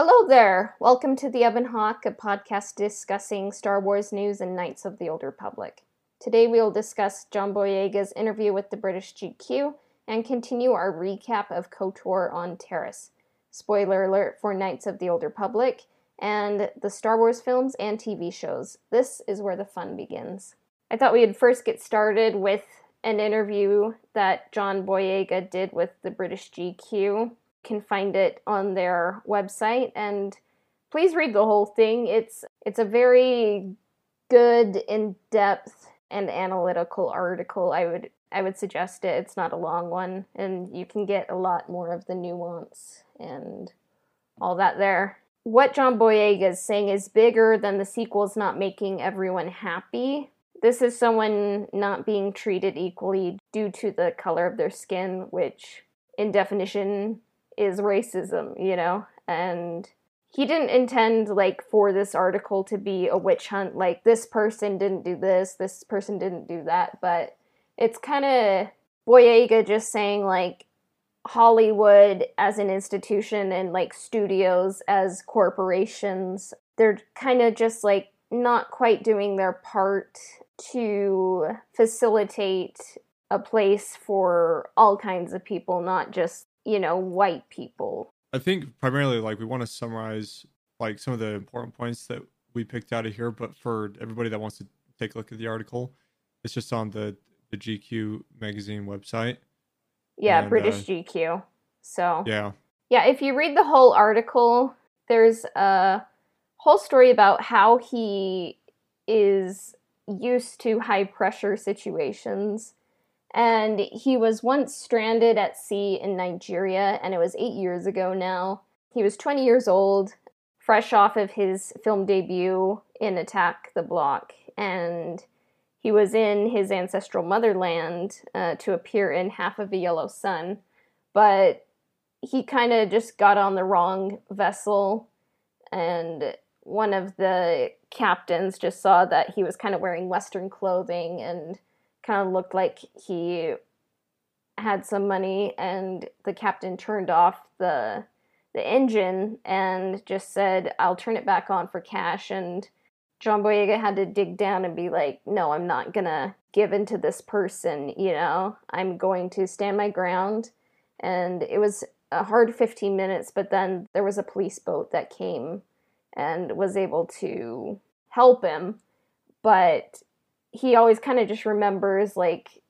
Hello there. Welcome to the Ebon Hawk, a podcast discussing Star Wars news and Knights of the Old Republic. Today we'll discuss John Boyega's interview with the British GQ and continue our recap of KOTOR on Taris. Spoiler alert for Knights of the Old Republic and the Star Wars films and TV shows. This is where the fun begins. I thought we'd first get started with an interview that John Boyega did with the British GQ can find it on their website and please read the whole thing. It's it's a very good, in-depth and analytical article. I would I would suggest it. It's not a long one and you can get a lot more of the nuance and all that there. What John Boyega is saying is bigger than the sequels not making everyone happy. This is someone not being treated equally due to the color of their skin, which in definition is racism, you know? And he didn't intend like for this article to be a witch hunt like this person didn't do this, this person didn't do that, but it's kind of Boyega just saying like Hollywood as an institution and like studios as corporations, they're kind of just like not quite doing their part to facilitate a place for all kinds of people, not just you know, white people. I think primarily like we want to summarize like some of the important points that we picked out of here, but for everybody that wants to take a look at the article, it's just on the the GQ magazine website. Yeah, and, British uh, GQ. So Yeah. Yeah, if you read the whole article, there's a whole story about how he is used to high pressure situations and he was once stranded at sea in Nigeria, and it was eight years ago now. He was 20 years old, fresh off of his film debut in Attack the Block, and he was in his ancestral motherland uh, to appear in Half of a Yellow Sun, but he kind of just got on the wrong vessel, and one of the captains just saw that he was kind of wearing Western clothing and kind of looked like he had some money and the captain turned off the the engine and just said I'll turn it back on for cash. And John Boyega had to dig down and be like no I'm not going to give in to this person you know? I'm going to stand my ground. And it was a hard 15 minutes but then there was a police boat that came and was able to help him. But he always kind of just remembers like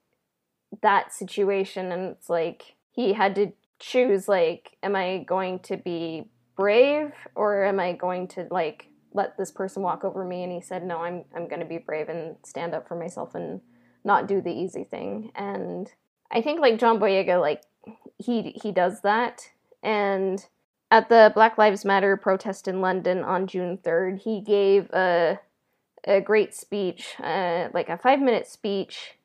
that situation and it's like he had to choose like am i going to be brave or am i going to like let this person walk over me? And he said no i'm i'm going to be brave and stand up for myself and not do the easy thing. And i think like john boyega like he he does that. And at the black lives matter protest in london on june 3rd he gave a a great speech, uh, like a five minute speech,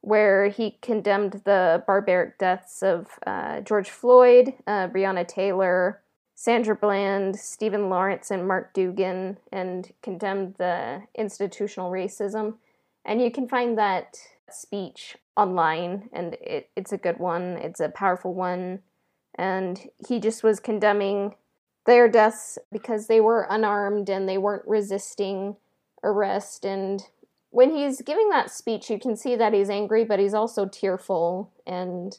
where he condemned the barbaric deaths of uh, George Floyd, uh, Breonna Taylor, Sandra Bland, Stephen Lawrence, and Mark Duggan, and condemned the institutional racism. And you can find that speech online, and it, it's a good one, it's a powerful one. And he just was condemning their deaths because they were unarmed and they weren't resisting arrest and when he's giving that speech you can see that he's angry but he's also tearful and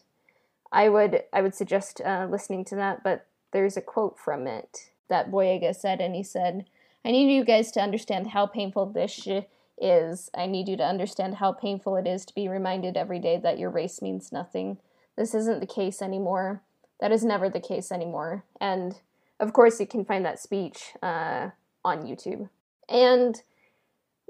i would i would suggest uh, listening to that but there's a quote from it that boyega said and he said i need you guys to understand how painful this sh- is. I need you to understand how painful it is to be reminded every day that your race means nothing. This isn't the case anymore. That is never the case anymore. And of course you can find that speech uh, on youtube. And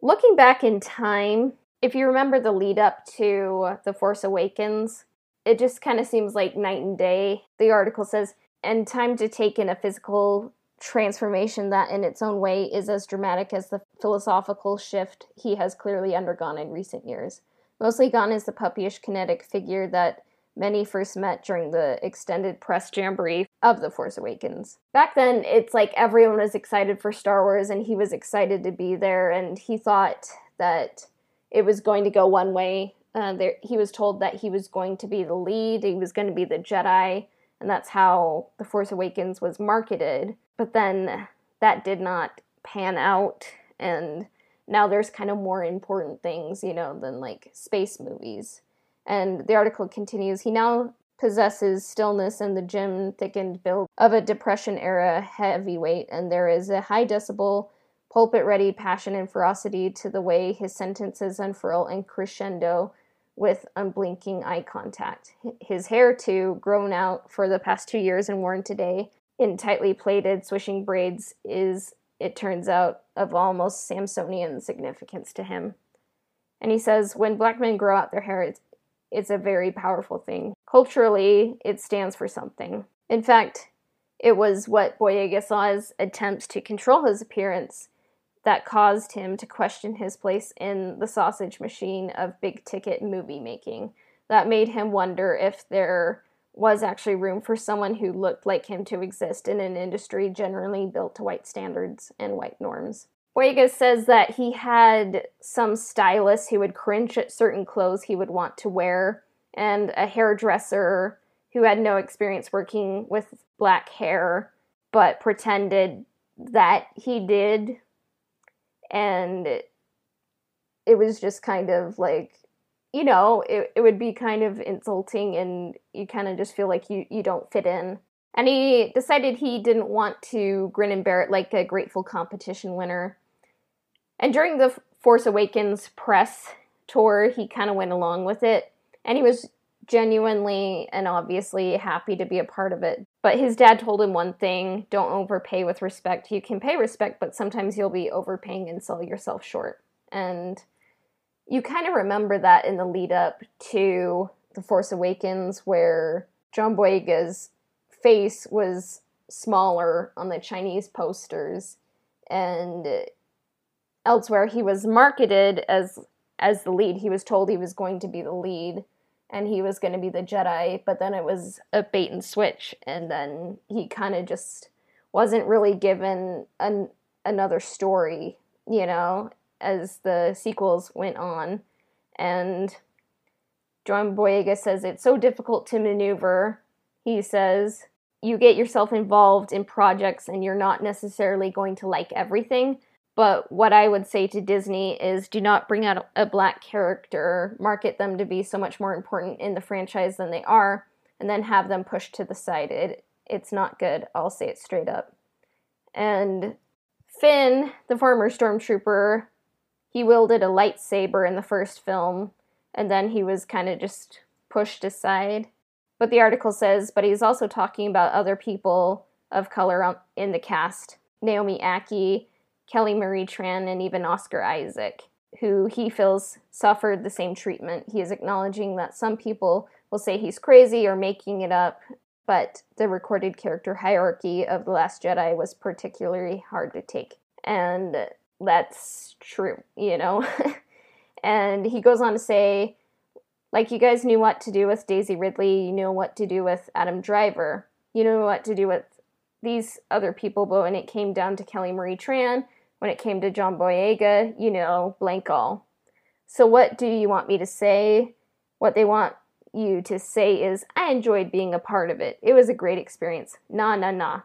Looking back in time, if you remember the lead up to The Force Awakens, it just kind of seems like night and day. The article says, and time to take in a physical transformation that in its own way is as dramatic as the philosophical shift he has clearly undergone in recent years. Mostly gone is the puppyish kinetic figure that many first met during the extended press jamboree of The Force Awakens. Back then, it's like everyone was excited for Star Wars and he was excited to be there and he thought that it was going to go one way. Uh, there, he was told that he was going to be the lead, he was going to be the Jedi, and that's how The Force Awakens was marketed. But then that did not pan out, and now there's kind of more important things, you know, than like space movies. And the article continues he now possesses stillness and the gym thickened build of a Depression era heavyweight, and there is a high decibel, pulpit ready passion and ferocity to the way his sentences unfurl and crescendo with unblinking eye contact. His hair, too, grown out for the past two years and worn today in tightly plaited, swishing braids, is, it turns out, of almost Samsonian significance to him. And he says, when black men grow out their hair, it's, it's a very powerful thing. Culturally, it stands for something. In fact, it was what Boyega saw's attempts to control his appearance that caused him to question his place in the sausage machine of big ticket movie making. That made him wonder if there was actually room for someone who looked like him to exist in an industry generally built to white standards and white norms. Boyega says that he had some stylists who would cringe at certain clothes he would want to wear, and a hairdresser who had no experience working with black hair but pretended that he did. And it, it was just kind of like you know it, it would be kind of insulting and you kind of just feel like you, you don't fit in. And he decided he didn't want to grin and bear it like a grateful competition winner and during the force awakens press tour he kind of went along with it and he was genuinely and obviously happy to be a part of it. But his dad told him one thing don't overpay with respect. You can pay respect, but sometimes you'll be overpaying and sell yourself short. And you kind of remember that in the lead up to The Force Awakens, where John Boyega's face was smaller on the Chinese posters, and elsewhere he was marketed as as the lead. He was told he was going to be the lead, and he was going to be the Jedi, but then it was a bait and switch, and then he kind of just wasn't really given an, another story, you know, as the sequels went on. And John Boyega says it's so difficult to maneuver. He says you get yourself involved in projects and you're not necessarily going to like everything, but what I would say to Disney is do not bring out a black character, market them to be so much more important in the franchise than they are, and then have them pushed to the side. It it's not good. I'll say it straight up. And Finn, the former stormtrooper, he wielded a lightsaber in the first film, and then he was kind of just pushed aside. But the article says, but he's also talking about other people of color um, in the cast. Naomi Ackie Kelly Marie Tran, and even Oscar Isaac, who he feels suffered the same treatment. He is acknowledging that some people will say he's crazy or making it up, but the recorded character hierarchy of The Last Jedi was particularly hard to take. And that's true, you know? and he goes on to say, like, you guys knew what to do with Daisy Ridley, you knew what to do with Adam Driver, you knew what to do with these other people, but when it came down to Kelly Marie Tran, when it came to John Boyega, you know, blank all. So, what do you want me to say? What they want you to say is, I enjoyed being a part of it. It was a great experience. Nah, nah, nah.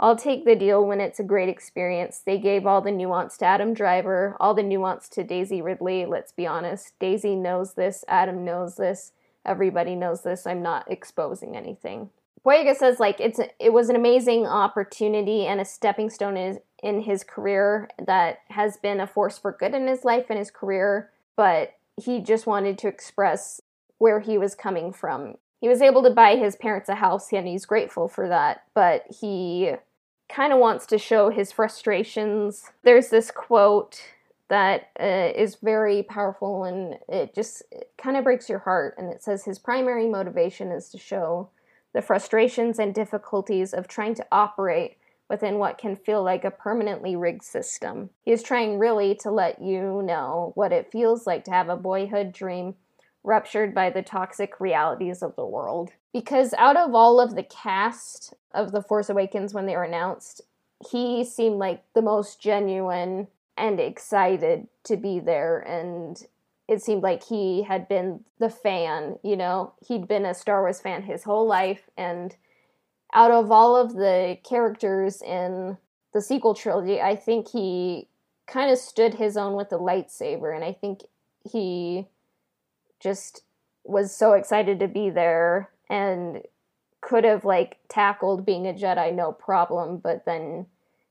I'll take the deal when it's a great experience. They gave all the nuance to Adam Driver, all the nuance to Daisy Ridley. Let's be honest. Daisy knows this. Adam knows this. Everybody knows this. I'm not exposing anything. Boyega says like it's a, it was an amazing opportunity and a stepping stone in, in his career that has been a force for good in his life and his career, but he just wanted to express where he was coming from. He was able to buy his parents a house and he's grateful for that, but he kind of wants to show his frustrations. There's this quote that uh, is very powerful and it just kind of breaks your heart and it says his primary motivation is to show the frustrations and difficulties of trying to operate within what can feel like a permanently rigged system. He is trying really to let you know what it feels like to have a boyhood dream ruptured by the toxic realities of the world. Because out of all of the cast of The Force Awakens when they were announced, he seemed like the most genuine and excited to be there and it seemed like he had been the fan, you know, he'd been a Star Wars fan his whole life and out of all of the characters in the sequel trilogy, I think he kind of stood his own with the lightsaber, and I think he just was so excited to be there and could have like tackled being a Jedi no problem, but then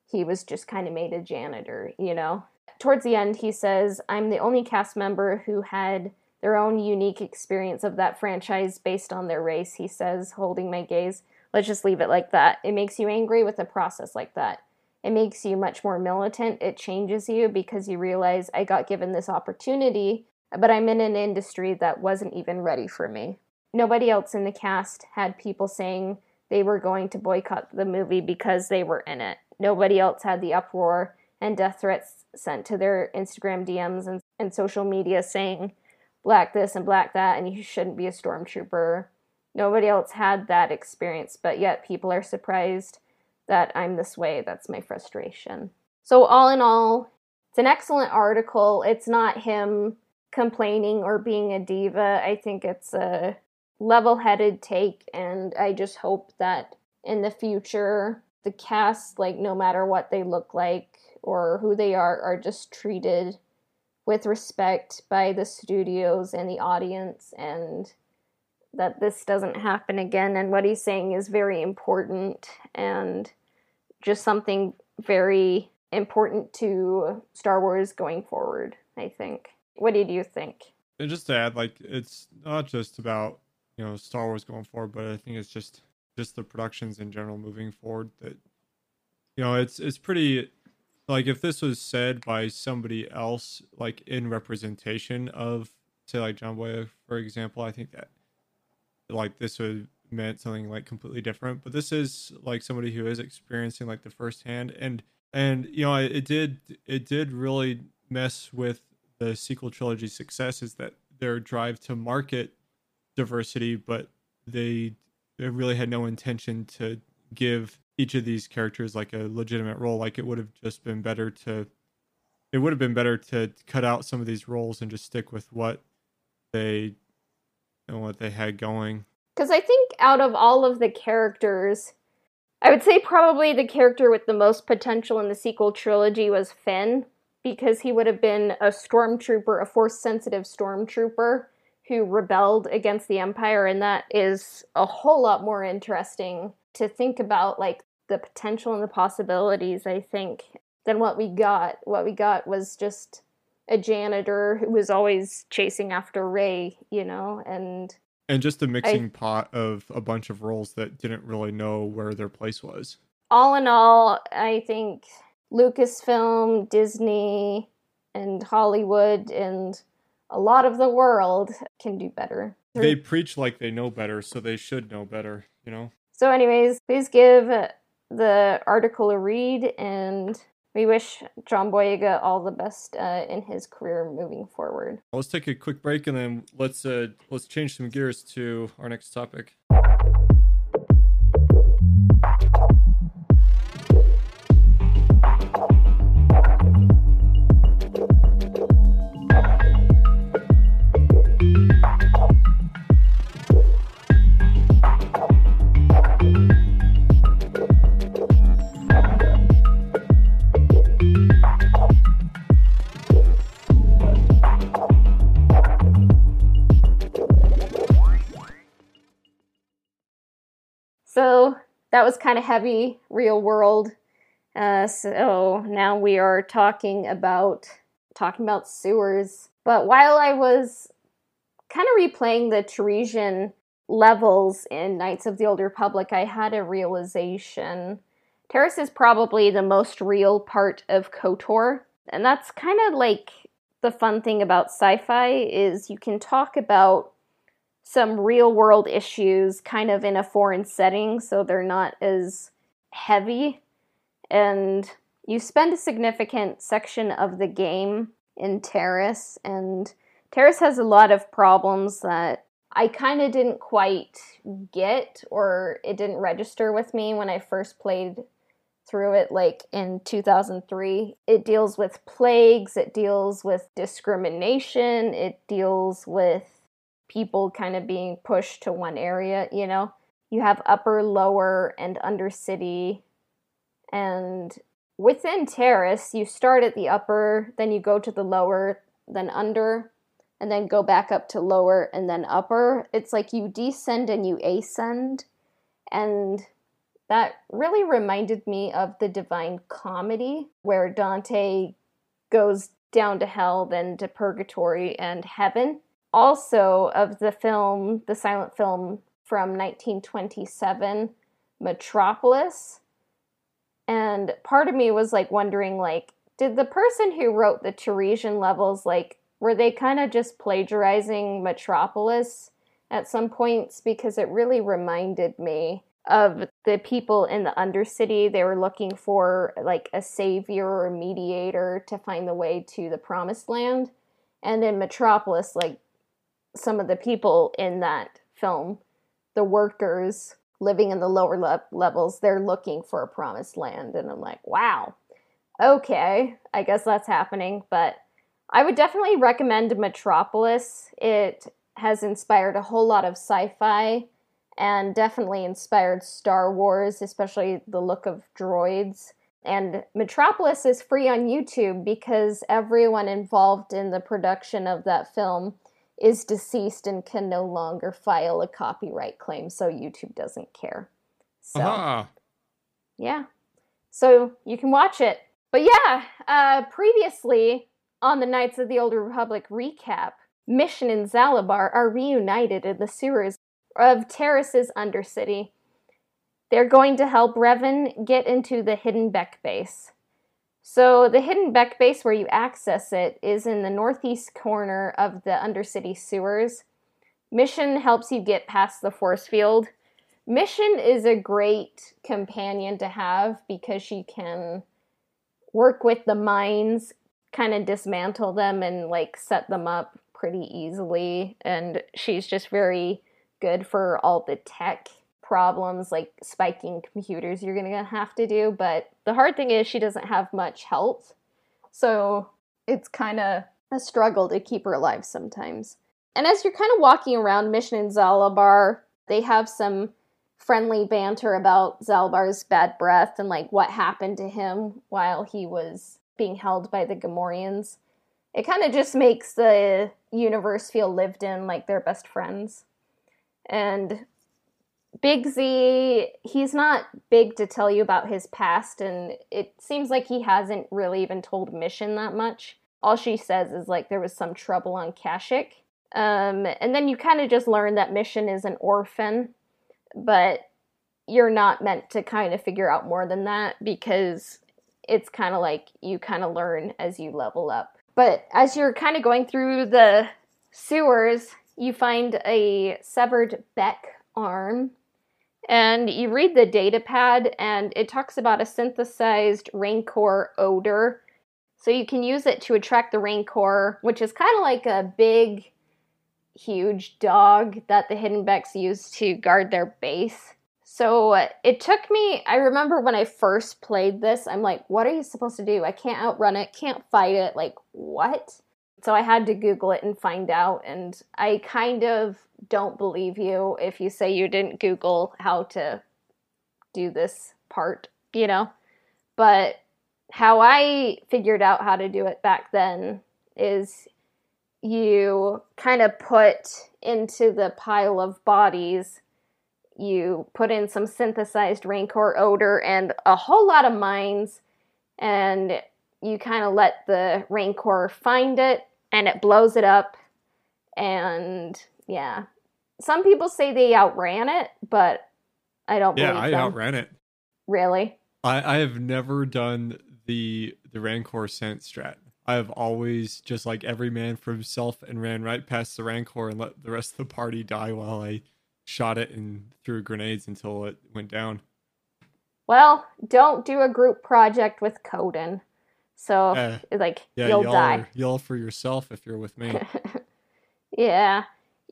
he was just kind of made a janitor, you know? Towards the end, he says, I'm the only cast member who had their own unique experience of that franchise based on their race, he says, holding my gaze. Let's just leave it like that. It makes you angry with a process like that. It makes you much more militant. It changes you because you realize I got given this opportunity, but I'm in an industry that wasn't even ready for me. Nobody else in the cast had people saying they were going to boycott the movie because they were in it. Nobody else had the uproar and death threats sent to their Instagram DMs and, and social media saying black this and black that, and you shouldn't be a stormtrooper. Nobody else had that experience, but yet people are surprised that I'm this way. That's my frustration. So, all in all, it's an excellent article. It's not him complaining or being a diva. I think it's a level headed take, and I just hope that in the future, the cast, like no matter what they look like or who they are, are just treated with respect by the studios and the audience, and that this doesn't happen again. And what he's saying is very important and just something very important to Star Wars going forward, I think. What did you think? And just to add, like, it's not just about you know Star Wars going forward, but I think it's just just the productions in general moving forward that you know it's it's pretty like if this was said by somebody else like in representation of say like John Boyega for example, I think that like this would meant something like completely different. But this is like somebody who is experiencing like the firsthand and and you know it did it did really mess with the sequel trilogy success is that their drive to market diversity, but they they really had no intention to give each of these characters like a legitimate role. Like it would have just been better to it would have been better to cut out some of these roles and just stick with what they know, what they had going. Because I think out of all of the characters, I would say probably the character with the most potential in the sequel trilogy was Finn, because he would have been a stormtrooper, a force sensitive stormtrooper who rebelled against the empire and that is a whole lot more interesting to think about like the potential and the possibilities i think than what we got what we got was just a janitor who was always chasing after Rey, you know and and just a mixing I, pot of a bunch of roles that didn't really know where their place was all in all i think lucasfilm disney and hollywood and a lot of the world can do better. They preach like they know better, so they should know better, you know? So, anyways, please give the article a read, and we wish John Boyega all the best uh, in his career moving forward. Let's take a quick break, and then let's uh, let's change some gears to our next topic. Was kind of heavy, real world. Uh, so now we are talking about talking about sewers. But while I was kind of replaying the Tarisian levels in Knights of the Old Republic, I had a realization. Taris is probably the most real part of KOTOR. And that's kind of like the fun thing about sci-fi is you can talk about some real world issues kind of in a foreign setting so they're not as heavy and you spend a significant section of the game in Taris and Taris has a lot of problems that I kind of didn't quite get or it didn't register with me when I first played through it like in 2003. It deals with plagues, it deals with discrimination, it deals with people kind of being pushed to one area, you know. you have upper, lower, and undercity. And within Taris, you start at the upper, then you go to the lower, then under, and then go back up to lower and then upper. It's like you descend and you ascend. And that really reminded me of the Divine Comedy, where Dante goes down to hell, then to purgatory and heaven. Also, of the film, the silent film from 1927, Metropolis. And part of me was like wondering, like, did the person who wrote the Tarisian levels, like, were they kind of just plagiarizing Metropolis at some points? Because it really reminded me of the people in the undercity. They were looking for like a savior or mediator to find the way to the promised land. And in Metropolis, like some of the people in that film, the workers living in the lower le- levels, they're looking for a promised land. And I'm like, wow, okay, I guess that's happening. But I would definitely recommend Metropolis. It has inspired a whole lot of sci fi and definitely inspired Star Wars, especially the look of droids. And Metropolis is free on YouTube because everyone involved in the production of that film is deceased and can no longer file a copyright claim, so YouTube doesn't care. So, uh-huh. yeah. So you can watch it. But yeah, uh, previously on the Knights of the Old Republic recap, Mission and Zaalbar are reunited in the sewers of Taris's Undercity. They're going to help Revan get into the Hidden Bek base. So, the Hidden Bek base, where you access it, is in the northeast corner of the Undercity sewers. Mission helps you get past the force field. Mission is a great companion to have because she can work with the mines, kind of dismantle them and like set them up pretty easily. And she's just very good for all the tech problems like spiking computers you're going to have to do. But the hard thing is, she doesn't have much health. So it's kind of a struggle to keep her alive sometimes. And as you're kind of walking around Mission in Zaalbar, they have some friendly banter about Zaalbar's bad breath and like what happened to him while he was being held by the Gamorreans. It kind of just makes the universe feel lived in, like they're best friends. And Big Z, he's not big to tell you about his past, and it seems like he hasn't really even told Mission that much. All she says is like there was some trouble on Kashyyyk. Um, and then you kind of just learn that Mission is an orphan, but you're not meant to kind of figure out more than that because it's kind of like you kind of learn as you level up. But as you're kind of going through the sewers, you find a severed Bek arm and you read the data pad and it talks about a synthesized rancor odor. So you can use it to attract the rancor which is kind of like a big huge dog that the hidden beks use to guard their base. So uh, it took me i remember when i first played this i'm like what are you supposed to do? I can't outrun it can't fight it like what so I had to Google it and find out. And I kind of don't believe you if you say you didn't Google how to do this part, you know? But how I figured out how to do it back then is you kind of put into the pile of bodies, you put in some synthesized rancor odor and a whole lot of mines, and you kind of let the rancor find it and it blows it up. And yeah, some people say they outran it, but I don't. Yeah, I them. outran it. Really? I I have never done the the Rancor scent strat. I have always just like every man for himself and ran right past the Rancor and let the rest of the party die while I shot it and threw grenades until it went down. Well, don't do a group project with Coden. So uh, like yeah, you'll die. Yell for yourself if you're with me. yeah.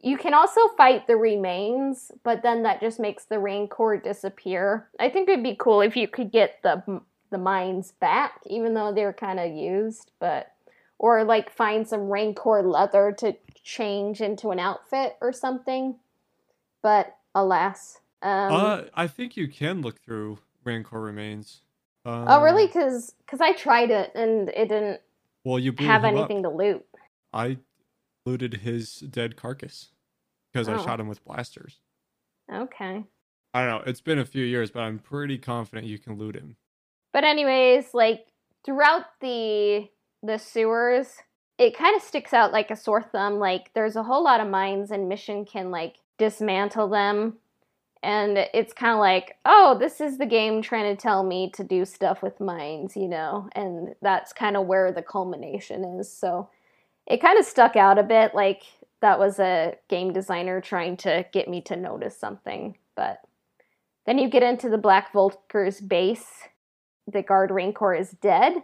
You can also fight the remains, but then that just makes the rancor disappear. I think it'd be cool if you could get the the mines back, even though they're kind of used, but or like find some rancor leather to change into an outfit or something. But alas, Um, uh, I think you can look through Rancor remains. Um, oh, really? Because because I tried it and it didn't Well, you have anything Up. to loot. I looted his dead carcass because I Oh. shot him with blasters. Okay. I don't know. It's been a few years, but I'm pretty confident you can loot him. But anyways, like throughout the the sewers, it kind of sticks out like a sore thumb. Like there's a whole lot of mines, and Mission can like dismantle them, and it's kind of like, oh, this is the game trying to tell me to do stuff with mines, you know, and that's kind of where the culmination is. So it kind of stuck out a bit, like that was a game designer trying to get me to notice something, but. Then you get into the Black Vulkar's base, the guard rancor is dead.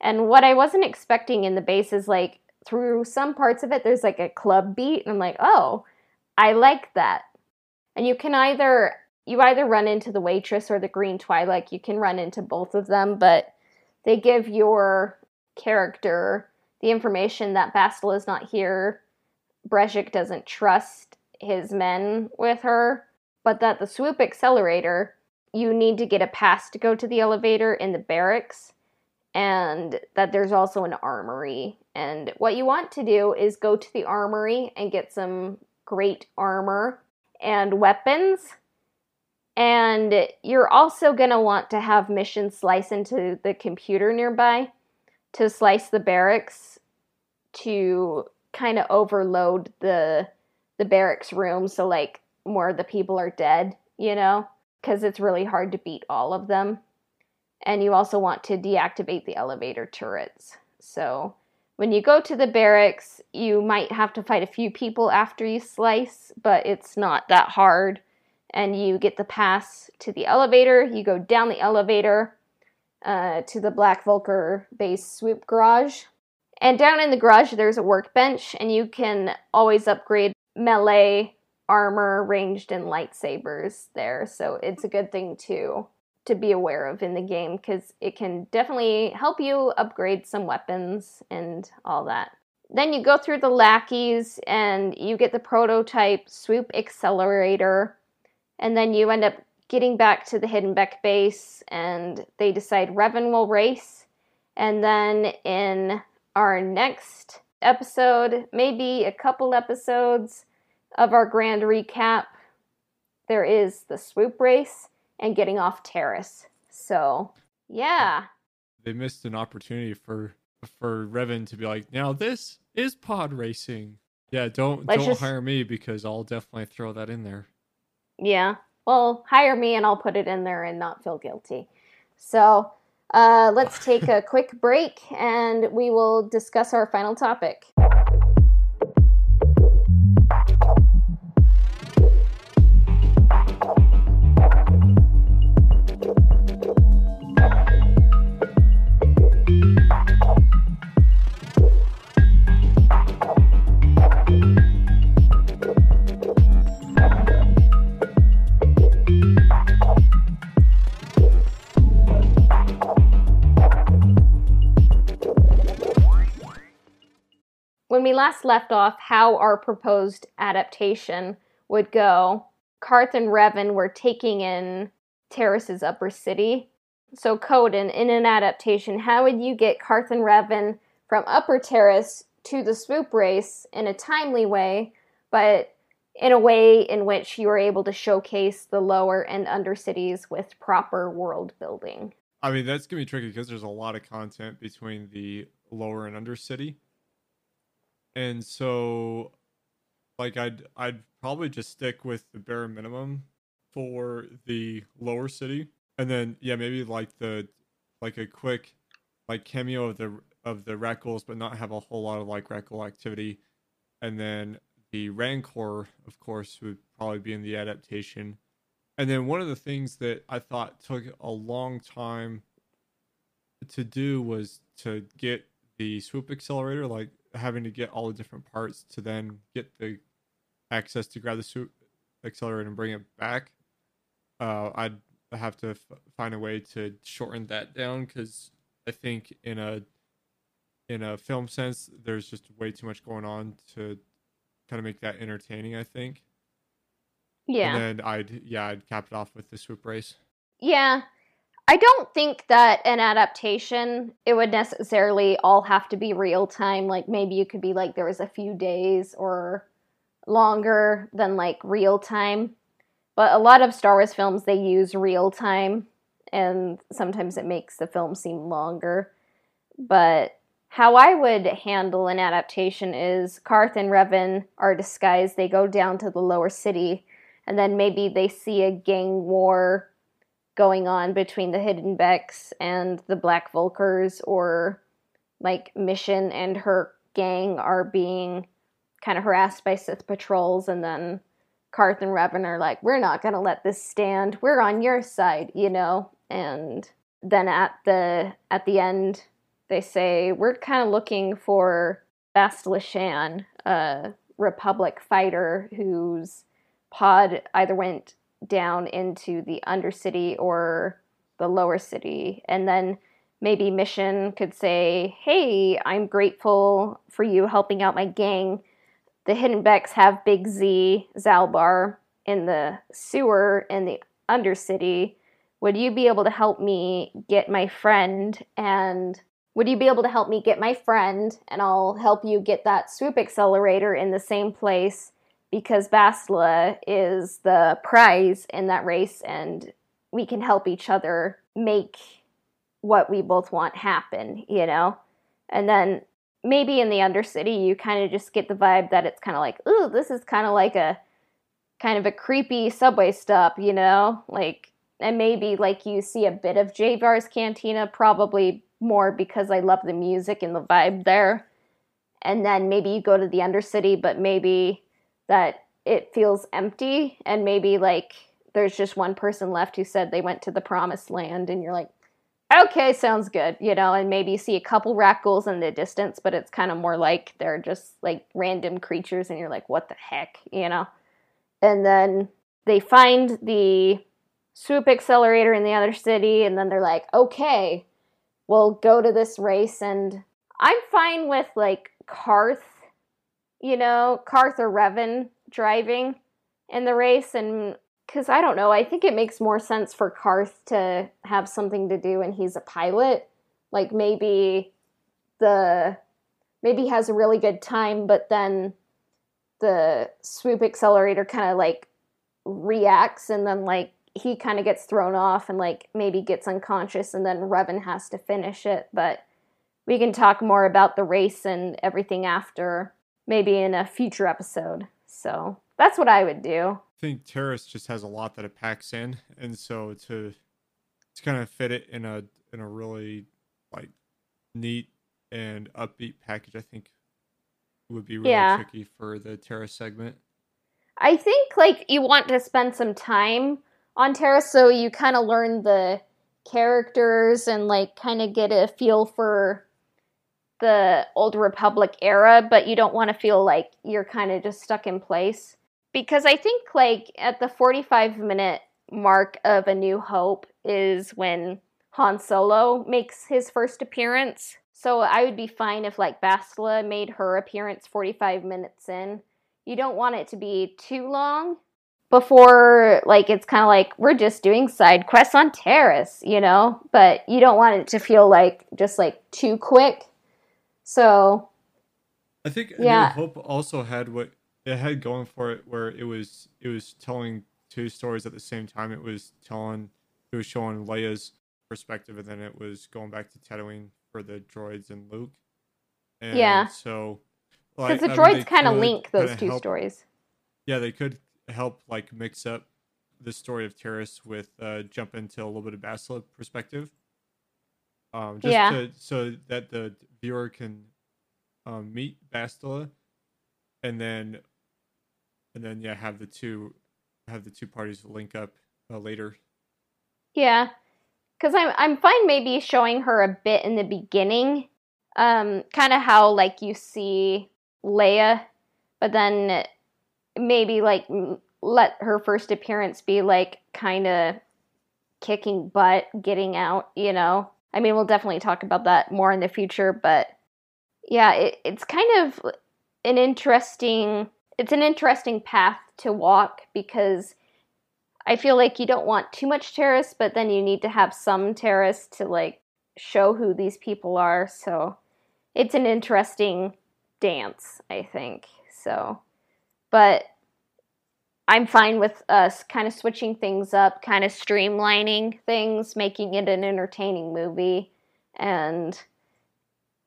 And what I wasn't expecting in the base is like through some parts of it, there's like a club beat, and I'm like, oh, I like that. And you can either you either run into the waitress or the green Twi'lek. You can run into both of them, but they give your character the information that Bastila is not here. Brejik doesn't trust his men with her, but that the swoop accelerator you need to get a pass to go to the elevator in the barracks and that there's also an armory. And what you want to do is go to the armory and get some great armor and weapons. And you're also going to want to have missions slice into the computer nearby to slice the barracks to kind of overload the the barracks room so like more of the people are dead, you know? because it's really hard to beat all of them. And you also want to deactivate the elevator turrets. So when you go to the barracks, you might have to fight a few people after you slice, but it's not that hard. And you get the pass to the elevator. You go down the elevator uh, to the Black Vulkar base swoop garage. And down in the garage, there's a workbench, and you can always upgrade melee armor, ranged, and lightsabers there. So it's a good thing to to be aware of in the game because it can definitely help you upgrade some weapons and all that. Then you go through the lackeys and you get the prototype swoop accelerator, and then you end up getting back to the Hidden Bek base, and they decide Revan will race. And then in our next episode, maybe a couple episodes, of our grand recap, there is the swoop race and getting off Taris. So, yeah. They missed an opportunity for for Revan to be like, now this is pod racing. Yeah, don't Let's don't just- hire me because I'll definitely throw that in there. Yeah. Well, hire me and I'll put it in there and not feel guilty. So, uh, let's take a quick break and we will discuss our final topic. Last left off how our proposed adaptation would go, Carth and Revan were taking in Taris's upper city. So, Coden, in an adaptation, how would you get Carth and Revan from Upper Taris to the swoop race in a timely way, but in a way in which you are able to showcase the lower and under cities with proper world building? I mean, that's gonna be tricky because there's a lot of content between the lower and under city, and so, like, I'd I'd probably just stick with the bare minimum for the lower city, and then yeah, maybe like the like a quick like cameo of the of the Reckles, but not have a whole lot of like Reckle activity, and then the Rancor, of course, would probably be in the adaptation. And then one of the things that I thought took a long time to do was to get the swoop accelerator, like having to get all the different parts to then get the access to grab the swoop accelerator and bring it back. Uh, I'd have to f- find a way to shorten that down because I think in a in a film sense, there's just way too much going on to kind of make that entertaining. I think. Yeah. And then I'd yeah, I'd cap it off with the swoop race. Yeah. I don't think that an adaptation it would necessarily all have to be real time. Like maybe you could be like there was a few days or longer than like real time. But a lot of Star Wars films they use real time and sometimes it makes the film seem longer. But how I would handle an adaptation is Carth and Revan are disguised. They go down to the lower city and then maybe they see a gang war going on between the Hidden Beks and the Black Vulkars, or like Mission and her gang are being kind of harassed by Sith patrols, and then Carth and Revan are like, "We're not gonna let this stand. We're on your side," you know. And then at the at the end, they say, "We're kind of looking for Bastila Shan, a Republic fighter whose pod either went down into the undercity or the lower city. And then maybe Mission could say, Hey, I'm grateful for you helping out my gang. The Hidden Beks have Big Z, Zaalbar, in the sewer in the undercity. Would you be able to help me get my friend? And would you be able to help me get my friend? And I'll help you get that swoop accelerator in the same place because Bastila is the prize in that race and we can help each other make what we both want happen, you know? And then maybe in the Undercity, you kind of just get the vibe that it's kind of like, ooh, this is kind of like a kind of a creepy subway stop, you know? Like, and maybe like you see a bit of Javyar's Cantina, probably more because I love the music and the vibe there. And then maybe you go to the Undercity, but maybe that it feels empty and maybe like there's just one person left who said they went to the promised land and you're like okay sounds good you know and maybe you see a couple rakghouls in the distance but it's kind of more like they're just like random creatures and you're like what the heck you know? And then they find the swoop accelerator in the other city and then they're like okay we'll go to this race and i'm fine with like carth you know, Carth or Revan driving in the race. And because I don't know, I think it makes more sense for Carth to have something to do and he's a pilot. Like maybe the maybe has a really good time, but then the swoop accelerator kind of like reacts and then like he kind of gets thrown off and like maybe gets unconscious and then Revan has to finish it. But we can talk more about the race and everything after maybe in a future episode. So that's what I would do. I think Taris just has a lot that it packs in, and so to to kind of fit it in a in a really like neat and upbeat package, I think would be really Yeah. tricky for the Taris segment. I think like you want to spend some time on Taris, so you kind of learn the characters and like kind of get a feel for the old republic era but you don't want to feel like you're kind of just stuck in place. Because i think like at the 45 minute mark of a new hope is when han solo makes his first appearance. So i would be fine if like bastila made her appearance 45 minutes in. You don't want it to be too long before like it's kind of like we're just doing side quests on Taris, you know, but you don't want it to feel like just like too quick. So, I think Yeah. New Hope also had what it had going for it, where it was it was telling two stories at the same time. It was telling, it was showing Leia's perspective, and then it was going back to Tatooine for the droids and Luke. And Yeah. So, because the I mean, droids kind of link those two help- stories. Yeah, they could help like mix up the story of Taris with uh, jump into a little bit of Bastila perspective. Um, just Yeah. to, so that the viewer can um, meet Bastila, and then and then yeah, have the two have the two parties link up uh, later. Yeah, because I'm I'm fine maybe showing her a bit in the beginning, um, kind of how like you see Leia, but then maybe like let her first appearance be like kind of kicking butt, getting out. You know, I mean, we'll definitely talk about that more in the future, but yeah, it, it's kind of an interesting it's an interesting path to walk because I feel like you don't want too much Taris, but then you need to have some Taris to like show who these people are. So it's an interesting dance, I think. So, but I'm fine with us kind of switching things up, kind of streamlining things, making it an entertaining movie. And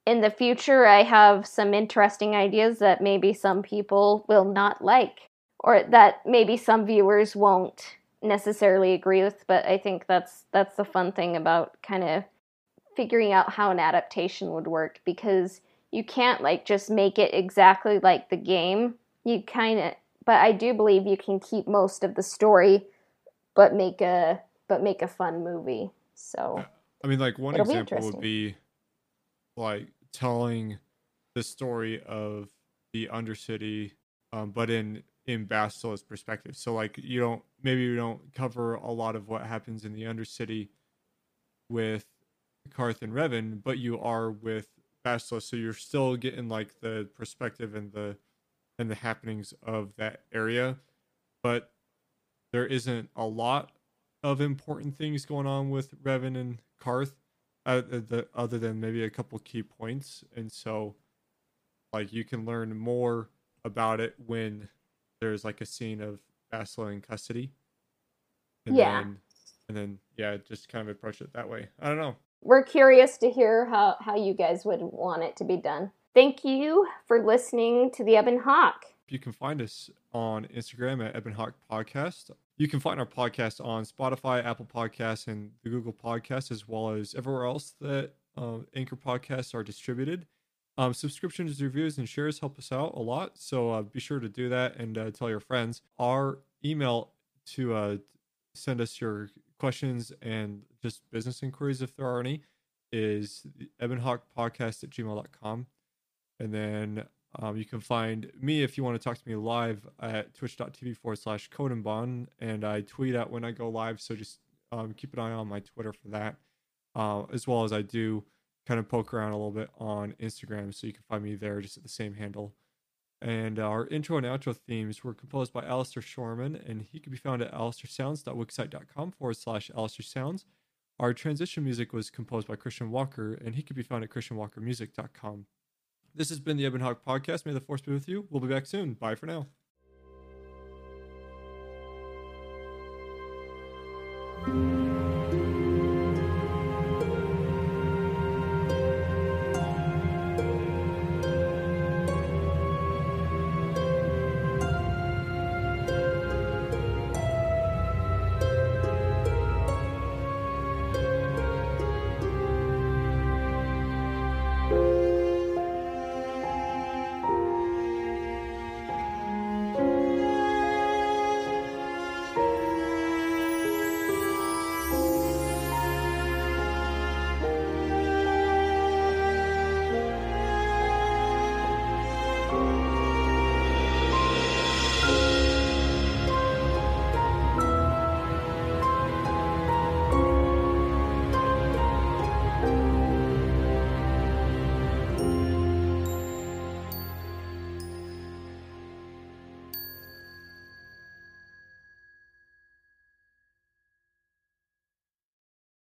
in the future, I have some interesting ideas that maybe some people will not like, or that maybe some viewers won't necessarily agree with. But I think that's that's the fun thing about kind of figuring out how an adaptation would work because you can't like just make it exactly like the game. You kind of but I do believe you can keep most of the story but make a but make a fun movie. So I mean like one example would be like telling the story of the Undercity um, but in in Bastila's perspective. So like you don't maybe you don't cover a lot of what happens in the Undercity with Carth and Revan, but you are with Bastila, so you're still getting like the perspective and the and the happenings of that area, but there isn't a lot of important things going on with Revan and Carth, uh, the, other than maybe a couple key points, and so like you can learn more about it when there's like a scene of Bastila in custody. And yeah. Then, and then yeah, just kind of approach it that way. I don't know we're curious to hear how, how you guys would want it to be done. Thank you for listening to the Ebon Hawk. You can find us on Instagram at Ebon Hawk Podcast. You can find our podcast on Spotify, Apple Podcasts, and the Google Podcasts, as well as everywhere else that uh, Anchor podcasts are distributed. Um, subscriptions, reviews, and shares help us out a lot. So uh, be sure to do that and uh, tell your friends. Our email to uh, send us your questions and just business inquiries, if there are any, is ebonhawkpodcast at gmail.com. And then um, you can find me if you want to talk to me live at twitch.tv forward slash Codenbon. And I tweet out when I go live. So just um, keep an eye on my Twitter for that. Uh, as well as I do kind of poke around a little bit on Instagram. So you can find me there just at the same handle. And our intro and outro themes were composed by Alistair Shorman, and he can be found at alistairsounds.wixsite.com forward slash Alistair Sounds. Our transition music was composed by Christian Walker, and he can be found at christianwalkermusic.com. This has been the Ebon Hawk Podcast. May the force be with you. We'll be back soon. Bye for now.